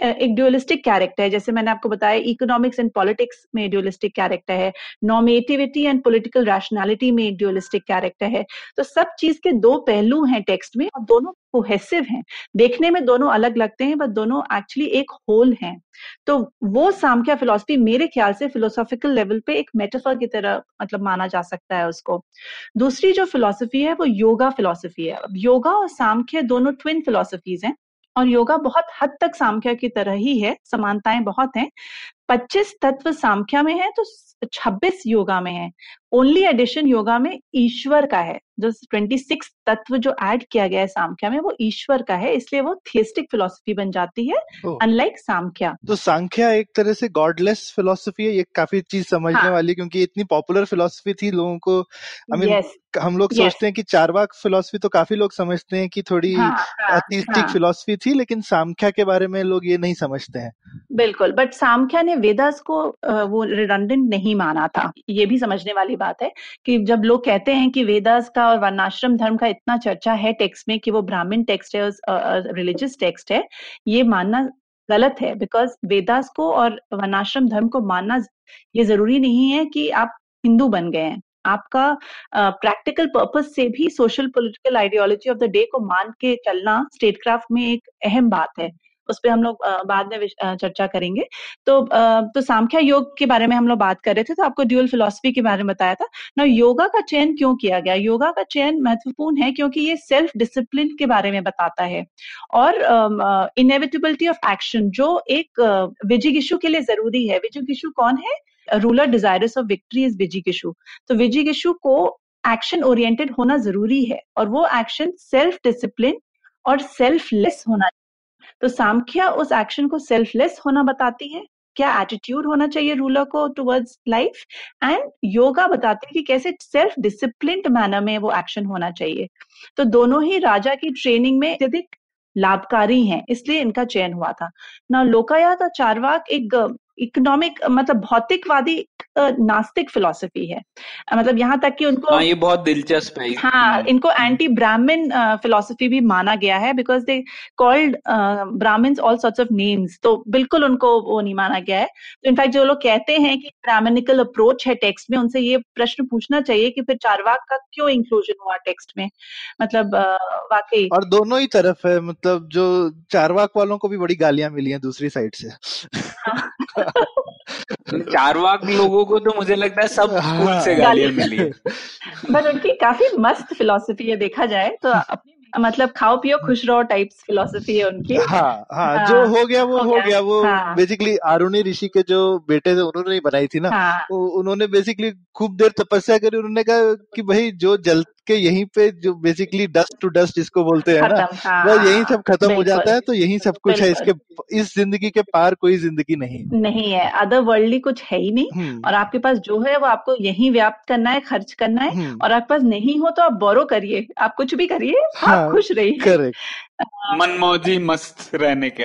एक ड्यूलिस्टिक कैरेक्टर है। जैसे मैंने आपको बताया इकोनॉमिक्स एंड पॉलिटिक्स में ड्यूलिस्टिक कैरेक्टर है। नॉमेटिविटी एंड पॉलिटिकल रैशनैलिटी में ड्यूलिस्टिक कैरेक्टर है। तो सब चीज़ के दो पहलू हैं टेक्स्ट में और दोनों कोहेसिव हैं। देखने में दोनों अलग लगते हैं बट दोनों एक्चुअली एक होल हैं। तो वो सामख्या फिलोसफी मेरे ख्याल से फिलोसॉफिकल लेवल पे एक मेटाफर की तरह मतलब माना जा सकता है उसको। दूसरी जो फिलोसफी है, वो योगा फिलोसफी है। योगा और सामख्य दोनों ट्विन फिलोसफीज हैं। और योगा बहुत हद तक सामख्या की तरह ही है समानताएँ बहुत हैं। 25 तत्व सामख्या में है तो 26 योगा में है ओनली एडिशन योगा में ईश्वर का है जो 26 तत्व जो ऐड किया गया है सांख्या में वो ईश्वर का है इसलिए वो थियस्टिक फिलोसफी बन जाती है अनलाइक सांख्या तो सांख्या एक तरह से गॉडलेस फिलोसफी है ये काफ़ी चीज़ समझने हाँ. वाली क्योंकि इतनी पॉपुलर फिलोसफी थी लोगों को आई मीन yes. हम लोग yes. सोचते हैं कि चारवाक फिलोसफी तो काफ़ी लोग समझते हैं कि थोड़ी अतिस्टिक हाँ, फिलोसफी हाँ. थी लेकिन सांख्या के बारे में लोग ये नहीं समझते हैं बिल्कुल बट सांख्या ने वेदास को वो रिडंडेंट नहीं माना था। ये भी समझने वाली बात है कि जब लोग कहते हैं कि वेदास का और वर्णाश्रम धर्म का इतना चर्चा है टेक्स्ट में कि वो ब्राह्मण टेक्स्ट है रिलीजियस टेक्स्ट है ये मानना गलत है। बिकॉज़ वेदास को और वर्णाश्रम धर्म को मानना ये ज़रूरी नहीं है कि आप हिंदू बन गए हैं। आपका प्रैक्टिकल uh, पर्पज से भी social political ideology of the day को मान के चलना स्टेट क्राफ्ट में एक अहम बात है। उस पर हम लोग बाद में चर्चा करेंगे। तो तो सांख्या योग के बारे में हम लोग बात कर रहे थे तो आपको ड्यूअल फिलोसफी के बारे में बताया था। ना योगा का चयन क्यों किया गया? योगा का चयन महत्वपूर्ण है क्योंकि ये सेल्फ डिसिप्लिन के बारे में बताता है। और इनएविटेबिलिटी ऑफ़ एक्शन जो एक विजिग विजिगिशु के लिए ज़रूरी है। विजिगिशु कौन है? Ruler desirous of victory is विजिगिशु तो विजिग विजिगिशु को एक्शन ओरिएंटेड होना ज़रूरी है और वो एक्शन सेल्फ डिसिप्लिन और सेल्फलेस होना तो सामख्या उस एक्शन को सेल्फलेस होना बताती है। क्या एटीट्यूड होना चाहिए रूलर को टुवर्ड्स लाइफ एंड योगा बताती है कि कैसे सेल्फ डिसिप्लिन मैनर में वो एक्शन होना चाहिए। तो दोनों ही राजा की ट्रेनिंग में अत्यधिक लाभकारी हैं, इसलिए इनका चयन हुआ था। ना लोकायात और चारवाक एक इकोनॉमिक मतलब भौतिकवादी नास्तिक फिलोसफी है। मतलब यहाँ तक कि उनको हाँ, ये बहुत दिलचस्प है। हाँ हम्म। इनको एंटी ब्राह्मण फिलोसफी भी माना गया है because they called Brahmins all sorts of names तो बिल्कुल उनको वो नहीं माना गया है। तो इनफैक्ट जो लोग कहते हैं कि ब्राह्मणिकल अप्रोच है टेक्स्ट में उनसे ये प्रश्न पूछना चाहिए कि फिर चारवाक का क्यों इंक्लूजन हुआ टेक्स्ट में? मतलब वाकई और दोनों ही तरफ़ है मतलब जो चारवाक वालों को भी बड़ी गालियाँ मिली हैं दूसरी साइड से। हाँ। <laughs> चारवाक लोगों को तो मुझे लगता है सब स्कूल से गालियाँ मिली है। बट <laughs> उनकी काफ़ी मस्त फिलोसफी है देखा जाए तो <laughs> अपनी मतलब खाओ पियो खुश रहो टाइप्स फिलोसफी है उनकी। हाँ, हाँ हाँ। जो हो गया वो हो, हो गया। वो हाँ, बेसिकली आरुणी ऋषि के जो बेटे थे उन्होंने बनाई थी ना। हाँ, उन्होंने बेसिकली खूब देर तपस्या करी उन्होंने कहा कि भाई जो जल के यहीं पे जो बेसिकली डस्ट टू डस्ट जिसको बोलते हैं ना हाँ, वो यहीं सब खत्म हो जाता है तो यहीं सब कुछ है इसके इस ज़िंदगी के पार कोई ज़िंदगी नहीं। नहीं है अदर वर्ल्डली कुछ है ही नहीं हम्म। और आपके पास जो है वो आपको यहीं व्याप्त करना है खर्च करना है हम्म। और आपके पास नहीं हो तो आप बोरो करिए आप कुछ भी करिए हाँ, आप खुश रहिए। करेक्ट मनमौजी मस्त रहने के।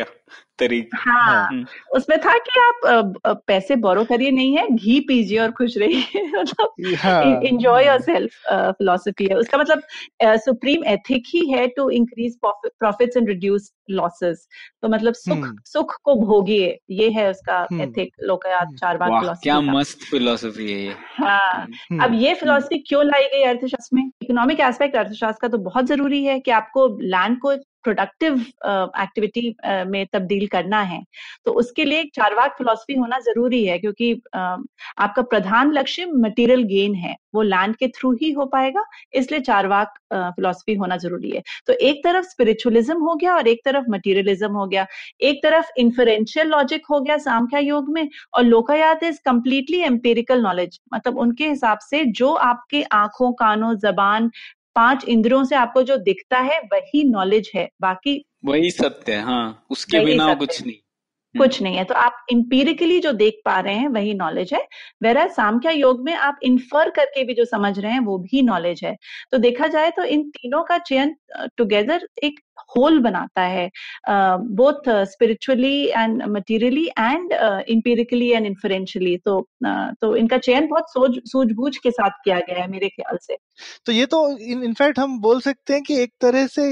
तरीका। हाँ, हाँ। हम्म। उसमें था कि आप पैसे बोरो करिए नहीं है घी पीजिए और खुश रहिए। <laughs> मतलब इंजॉय योर सेल्फ फिलोसफी है। उसका मतलब सुप्रीम एथिक ही है to increase profits and reduce losses तो मतलब सुख हम्म। सुख को भोगिए ये है उसका एथिक हम्म। लोकायत चार बार फिलोसफी क्या मस्त फिलोसफी है ये। हाँ। अब ये फिलोसफी क्यों लाई गई अर्थशास्त्र में? इकोनॉमिक एस्पेक्ट अर्थशास्त्र का तो बहुत ज़रूरी है कि आपको लैंड को प्रोडक्टिव एक्टिविटी uh, uh, में तब्दील करना है। तो उसके लिए एक चारवाक फिलोसफी होना ज़रूरी है क्योंकि uh, आपका प्रधान लक्ष्य मटेरियल गेन है। वो लैंड के थ्रू ही हो पाएगा इसलिए चारवाक फिलोसफी होना ज़रूरी है। तो एक तरफ़ स्पिरिचुअलिज्म हो गया और एक तरफ़ मटीरियलिज्म हो गया। एक तरफ़ इन्फरेंशियल लॉजिक हो गया सामख्या योग में और Lokayata is completely empirical knowledge मतलब उनके हिसाब से जो आपके आँखों कानों जबान पाँच इंद्रियों से आपको जो दिखता है वही नॉलेज है। बाकी वही सत्य है हाँ उसके बिना कुछ नहीं। कुछ नहीं है। तो आप इंपीरिकली जो देख पा रहे हैं वही नॉलेज है। वेरा सामख्या योग में आप इन्फर करके भी जो समझ रहे हैं वो भी नॉलेज है। तो देखा जाए तो इन तीनों का चयन टुगेदर एक होल बनाता है। Both spiritually and materially and empirically and inferentially तो uh, तो इनका चयन बहुत सूझबूझ के साथ किया गया है मेरे ख्याल से। तो ये तो इनफैक्ट हम बोल सकते हैं कि एक तरह से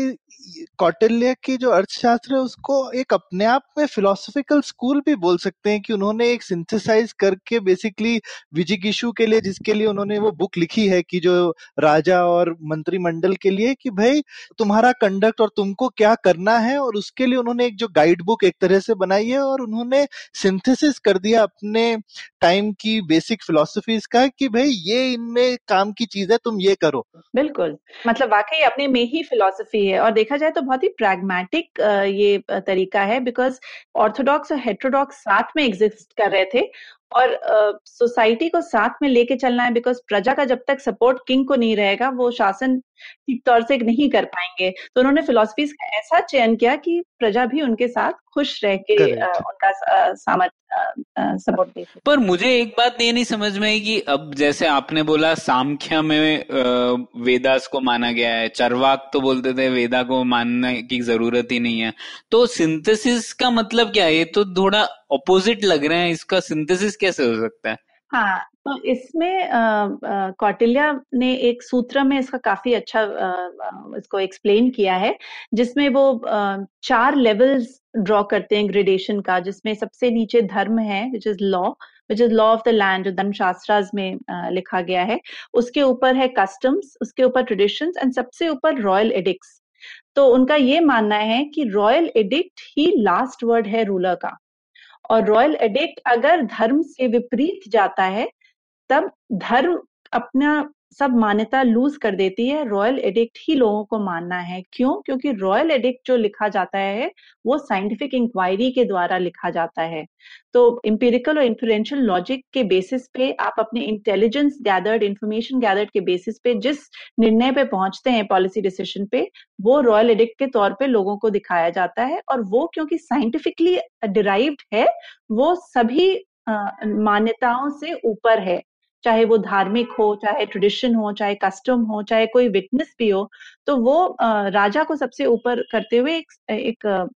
कौटिल्य की जो अर्थशास्त्र है, उसको एक अपने आप में फिलोसफिकल स्कूल भी बोल सकते हैं कि उन्होंने एक सिंथेसाइज करके बेसिकली विजिगिशु के लिए, जिसके लिए उन्होंने वो बुक लिखी है कि जो राजा और मंत्रिमंडल के लिए कि भाई तुम्हारा कंडक्ट और तुमको क्या करना है और उसके लिए उन्होंने एक जो गाइड बुक एक तरह से बनाई है और उन्होंने सिंथेसिस कर दिया अपने टाइम की बेसिक फिलोसफीज का कि भाई ये इनमें काम की चीज़ है, तुम ये करो। बिल्कुल। मतलब वाकई अपने में ही फिलोसफी है और देखा जाए तो बहुत ही प्रैग्मेटिक ये तरीका है बिकॉज़ ऑर्थोडॉक्स और हेट्रोडॉक्स साथ में एग्जिस्ट कर रहे थे और सोसाइटी uh, को साथ में लेके चलना है बिकॉज़ प्रजा का जब तक सपोर्ट किंग को नहीं रहेगा वो शासन ठीक तौर से नहीं कर पाएँगे। तो उन्होंने फिलोसफीज का ऐसा चयन किया कि प्रजा भी उनके साथ खुश रह के उनका सामर्थ सपोर्ट दे पर मुझे एक बात ये नहीं समझ में आई कि अब जैसे आपने बोला सामख्या में वेदास को माना गया है चरवाक तो बोलते थे वेदा को मानने की ज़रूरत ही नहीं है। तो सिंथेसिस का मतलब क्या है? ये तो थोड़ा अपोजिट लग रहे हैं इसका सिंथेसिस कैसे हो सकता है? हाँ तो इसमें कौटिल्य ने एक सूत्र में इसका काफ़ी अच्छा आ, इसको एक्सप्लेन किया है जिसमें वो आ, चार लेवल्स ड्रॉ करते हैं ग्रेडेशन का जिसमें सबसे नीचे धर्म है which is law which is law of the land जो धर्मशास्त्रास में आ, लिखा गया है। उसके ऊपर है कस्टम्स उसके ऊपर ट्रेडिशंस एंड सबसे ऊपर रॉयल एडिक्ट्स तो उनका ये मानना है कि रॉयल एडिक्ट ही लास्ट वर्ड है रूलर का। और रॉयल एडिक्ट अगर धर्म से विपरीत जाता है तब धर्म अपना सब मान्यता लूज कर देती है। रॉयल एडिक्ट ही लोगों को मानना है। क्यों? क्योंकि रॉयल एडिक्ट जो लिखा जाता है, वो साइंटिफिक इंक्वायरी के द्वारा लिखा जाता है। तो इम्पेरिकल और इन्फ्लुएंशियल लॉजिक के बेसिस पे आप अपने इंटेलिजेंस गैदर्ड इंफॉर्मेशन गैदर्ड के बेसिस पे जिस निर्णय पे पहुँचते हैं पॉलिसी डिसीज़न पे, वो रॉयल एडिक्ट के तौर पे लोगों को दिखाया जाता है। और वो क्योंकि साइंटिफिकली डिराइव्ड है, वो सभी मान्यताओं से ऊपर है। चाहे वो धार्मिक हो चाहे ट्रेडिशन हो चाहे कस्टम हो चाहे कोई विटनेस भी हो तो वो राजा को सबसे ऊपर करते हुए एक एक,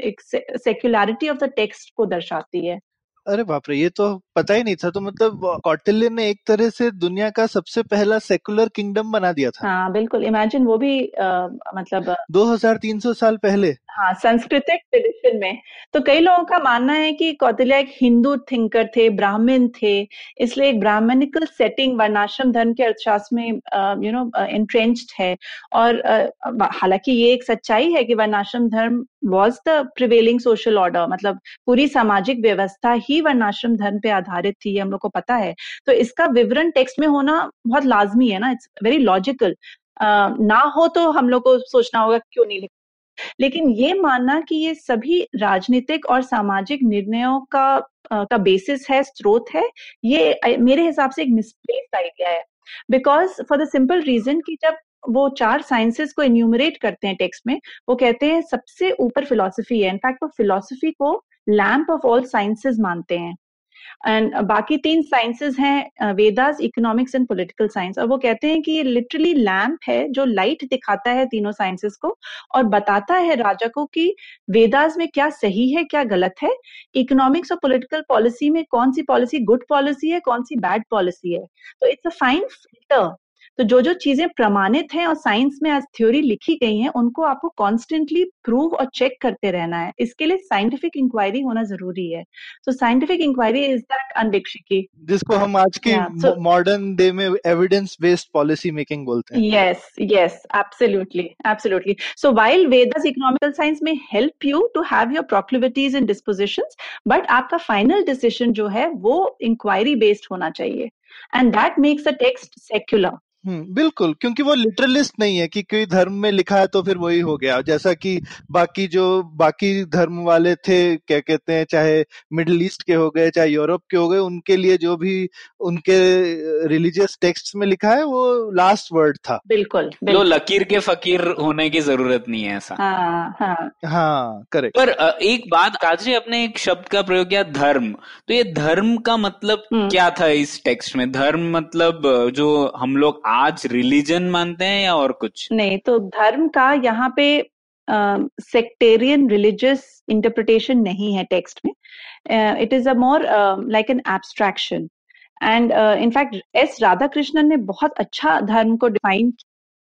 एक सेक्युलरिटी ऑफ़ द टेक्स्ट को दर्शाती है। अरे बाप रे! ये तो पता ही नहीं था तो मतलब कौटिल्य ने एक तरह से दुनिया का सबसे पहला सेकुलर किंगडम बना दिया था। हाँ बिल्कुल इमेजिन वो भी आ, मतलब 2300 साल पहले। हाँ संस्कृतिक ट्रेडिशन में। तो कई लोगों का मानना है कि कौटिल्य एक हिंदू थिंकर थे ब्राह्मण थे इसलिए एक ब्राह्मणिकल सेटिंग वर्णाश्रम धर्म के अर्थशास्त्र में यू नो इंट्रेंच्ड है। और हालाँकि ये एक सच्चाई है कि Varnashrama dharma was the prevailing social order मतलब पूरी सामाजिक व्यवस्था ही वर्णाश्रम धर्म पे आधारित थी ये हम लोग को पता है। तो इसका विवरण टेक्स्ट में होना बहुत लाजमी है ना इट्स वेरी लॉजिकल ना हो तो हम लोग को सोचना होगा क्यों नहीं लिखा? लेकिन ये मानना कि ये सभी राजनीतिक और सामाजिक निर्णयों का का बेसिस है, स्रोत है, ये मेरे हिसाब से एक मिसप्लेस आइडिया है। Because for the simple reason कि जब वो चार साइंसेस को इन्यूमरेट करते हैं टेक्स्ट में, वो कहते हैं सबसे ऊपर फिलोसफी है। इनफैक्ट वो फिलोसफी को लैम्प ऑफ़ ऑल साइंसेस मानते हैं। एंड बाकी तीन साइंसेस हैं Vedas economics and political science और वो कहते हैं कि ये लिटरली लैम्प है जो लाइट दिखाता है तीनों साइंसेस को और बताता है राजा को कि वेदास में क्या सही है, क्या गलत है। इकोनॉमिक्स और पॉलिटिकल पॉलिसी में कौन सी पॉलिसी गुड पॉलिसी है, कौन सी बैड पॉलिसी है। तो इट्स अ फाइन फ़िल्टर तो जो जो चीज़ें प्रमाणित हैं और साइंस में आज थ्योरी लिखी गई हैं उनको आपको कॉन्स्टेंटली प्रूव और चेक करते रहना है। इसके लिए साइंटिफिक इंक्वायरी होना ज़रूरी है। तो scientific inquiry is that Anvikshiki जिसको हम आज की मॉडर्न डे में एविडेंस बेस्ड पॉलिसी मेकिंग बोलते हैं। Yes yes absolutely absolutely so while Vedas economical science में help you to have your proclivities and dispositions but आपका फाइनल डिसीज़न जो है वो इंक्वायरी बेस्ड होना चाहिए। And that makes a text secular hmm बिल्कुल क्योंकि वो लिटरलिस्ट नहीं है कि कोई धर्म में लिखा है तो फिर वही हो गया। जैसा कि बाकी जो बाकी धर्म वाले थे क्या कहते हैं चाहे मिडिल ईस्ट के हो गए चाहे यूरोप के हो गए उनके लिए जो भी उनके रिलीजियस टेक्स्ट में लिखा है वो लास्ट वर्ड था। बिल्कुल तो बिल्कुल। लकीर के फकीर होने की ज़रूरत नहीं है ऐसा। हाँ हाँ। हाँ करेक्ट पर एक बात काजी अपने एक शब्द का प्रयोग किया धर्म। तो ये धर्म का मतलब हम्म। क्या था इस टेक्स्ट में? धर्म मतलब जो हम लोग आज रिलीजन मानते हैं या और कुछ? नहीं तो धर्म का यहाँ पे सेक्टेरियन रिलीजियस इंटरप्रिटेशन नहीं है टेक्स्ट में। It is a more like an abstraction and in fact S Radhakrishnan ने बहुत अच्छा धर्म को define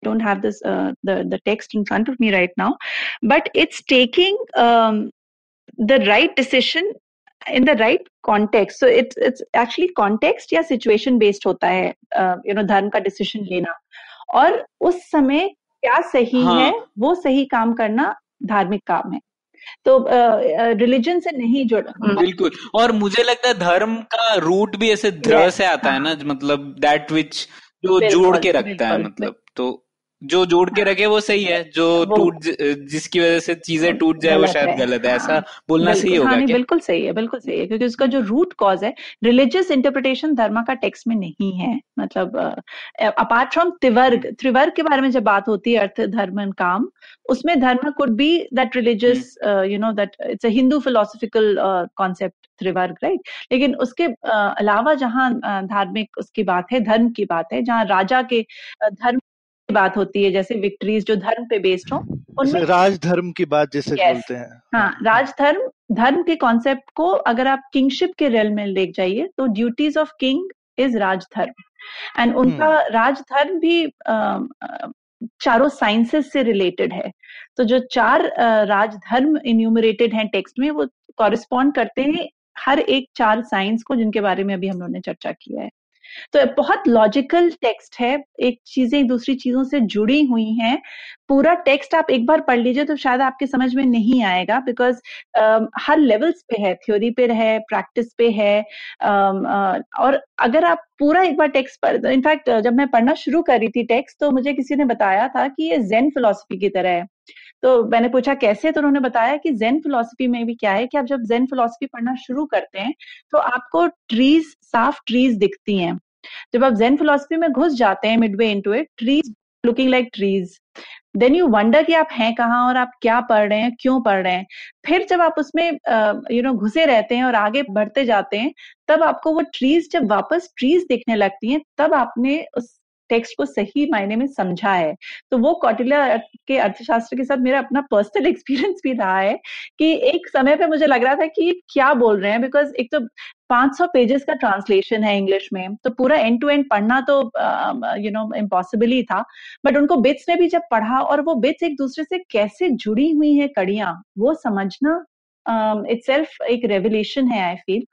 uh, the the text in front of me right now. But it's taking um, the right decision in the right context. So it's it's actually context या situation based होता है uh, you know धर्म का decision लेना। और उस समय क्या सही हाँ। है वो सही काम करना धार्मिक काम है। तो रिलीजन से नहीं जुड़ा बिल्कुल। और मुझे लगता है धर्म का रूट भी ऐसे ध्र से आता है हाँ। ना मतलब दैट विच जो जोड़ के रखता है मतलब। तो जो जोड़ के रखे वो सही है। जो टूट जिसकी वजह से चीज़ें टूट जाए वो शायद है, गलत है। ऐसा हाँ। बोलना सही होगा हाँ क्या? बिल्कुल सही है बिल्कुल सही है क्योंकि उसका जो रूट कॉज है रिलीजियस इंटरप्रिटेशन धर्म का टेक्स्ट में नहीं है। मतलब अपार्ट फ्रॉम त्रिवर्ग त्रिवर्ग के बारे में जब बात होती है अर्थ धर्म एंड काम उसमें dharma could be that religious you know that it's a Hindu philosophical concept Trivarga right लेकिन उसके अलावा जहाँ धार्मिक उसकी बात है धर्म की बात है जहाँ राजा के धर्म की बात होती है जैसे विक्ट्रीज जो धर्म पे बेस्ड हो उनमें राज धर्म की बात जैसे Yes. बोलते हैं। हाँ राजधर्म धर्म के कॉन्सेप्ट को अगर आप किंगशिप के रेल में ले जाइए तो duties of king is Rajdharma. And उनका राजधर्म भी चारों साइंसेस से रिलेटेड है। तो जो चार राजधर्म इन्यूमरेटेड हैं टेक्स्ट में वो कॉरिस्पॉन्ड करते हैं हर एक चार साइंस को जिनके बारे में अभी हम लोगों ने चर्चा किया है। तो बहुत लॉजिकल टेक्स्ट है। एक चीज़ें दूसरी चीज़ों से जुड़ी हुई हैं। पूरा टेक्स्ट आप एक बार पढ़ लीजिए तो शायद आपके समझ में नहीं आएगा बिकॉज़ uh, हर लेवल्स पे है। थ्योरी पे है प्रैक्टिस पे है। um, uh, और अगर आप पूरा एक बार टेक्स्ट पढ़ इनफैक्ट जब मैं पढ़ना शुरू कर रही थी टेक्स्ट तो मुझे किसी ने बताया था कि ये जेन फिलोसफी की तरह है। तो मैंने पूछा, कैसे? तो उन्होंने बताया कि जेन फिलोसफी में भी क्या है कि आप जब जेन फिलोसफी पढ़ना शुरू करते हैं तो आपको ट्रीज साफ़ ट्रीज दिखती हैं। जब आप जेन फिलोसफी में घुस जाते हैं midway into it trees looking like trees then you wonder कि आप हैं कहाँ और आप क्या पढ़ रहे हैं, क्यों पढ़ रहे हैं? फिर जब आप उसमें यू नो घुसे रहते हैं और आगे बढ़ते जाते हैं, तब आपको वो ट्रीज जब वापस ट्रीज दिखने लगती हैं, तब आपने उस टेक्स्ट को सही मायने में समझा है। तो वो कौटिल्य के अर्थशास्त्र के साथ मेरा अपना पर्सनल एक्सपीरियंस <laughs> भी रहा है कि एक समय पे मुझे लग रहा था कि क्या बोल रहे हैं बिकॉज़ एक तो 500 पेजेस का ट्रांसलेशन है इंग्लिश में तो पूरा एंड टू एंड पढ़ना तो यू नो इम्पॉसिबल ही था। बट उनको बिट्स में भी जब पढ़ा और वो बिट्स एक दूसरे से कैसे जुड़ी हुई है कड़ियाँ, वो समझना इट्सेल्फ एक रेवल्यूशन है आई फील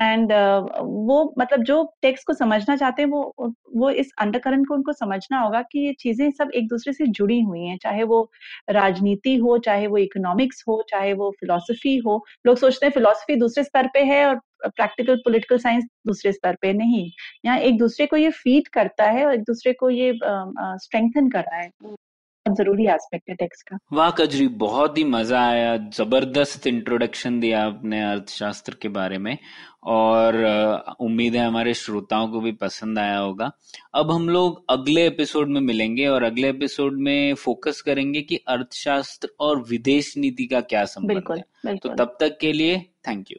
एंड uh, वो मतलब जो टेक्स्ट को समझना चाहते हैं वो वो इस अंडरकरंट को उनको समझना होगा कि ये चीज़ें सब एक दूसरे से जुड़ी हुई हैं। चाहे वो राजनीति हो चाहे वो इकोनॉमिक्स हो चाहे वो फिलोसफी हो। लोग सोचते हैं फिलोसफी दूसरे स्तर पे है और प्रैक्टिकल पॉलिटिकल साइंस दूसरे स्तर पे नहीं। यहाँ एक दूसरे को ये फ़ीड करता है और एक दूसरे को ये स्ट्रेंथन uh, कर रहा है। ज़रूरी एस्पेक्ट है टेक्स्ट का। वाह कजरी बहुत ही मज़ा आया ज़बरदस्त इंट्रोडक्शन दिया आपने अर्थशास्त्र के बारे में और उम्मीद है हमारे श्रोताओं को भी पसंद आया होगा। अब हम लोग अगले एपिसोड में मिलेंगे और अगले एपिसोड में फोकस करेंगे कि अर्थशास्त्र और विदेश नीति का क्या संबंध है। बिल्कुल। तो तब तक के लिए थैंक यू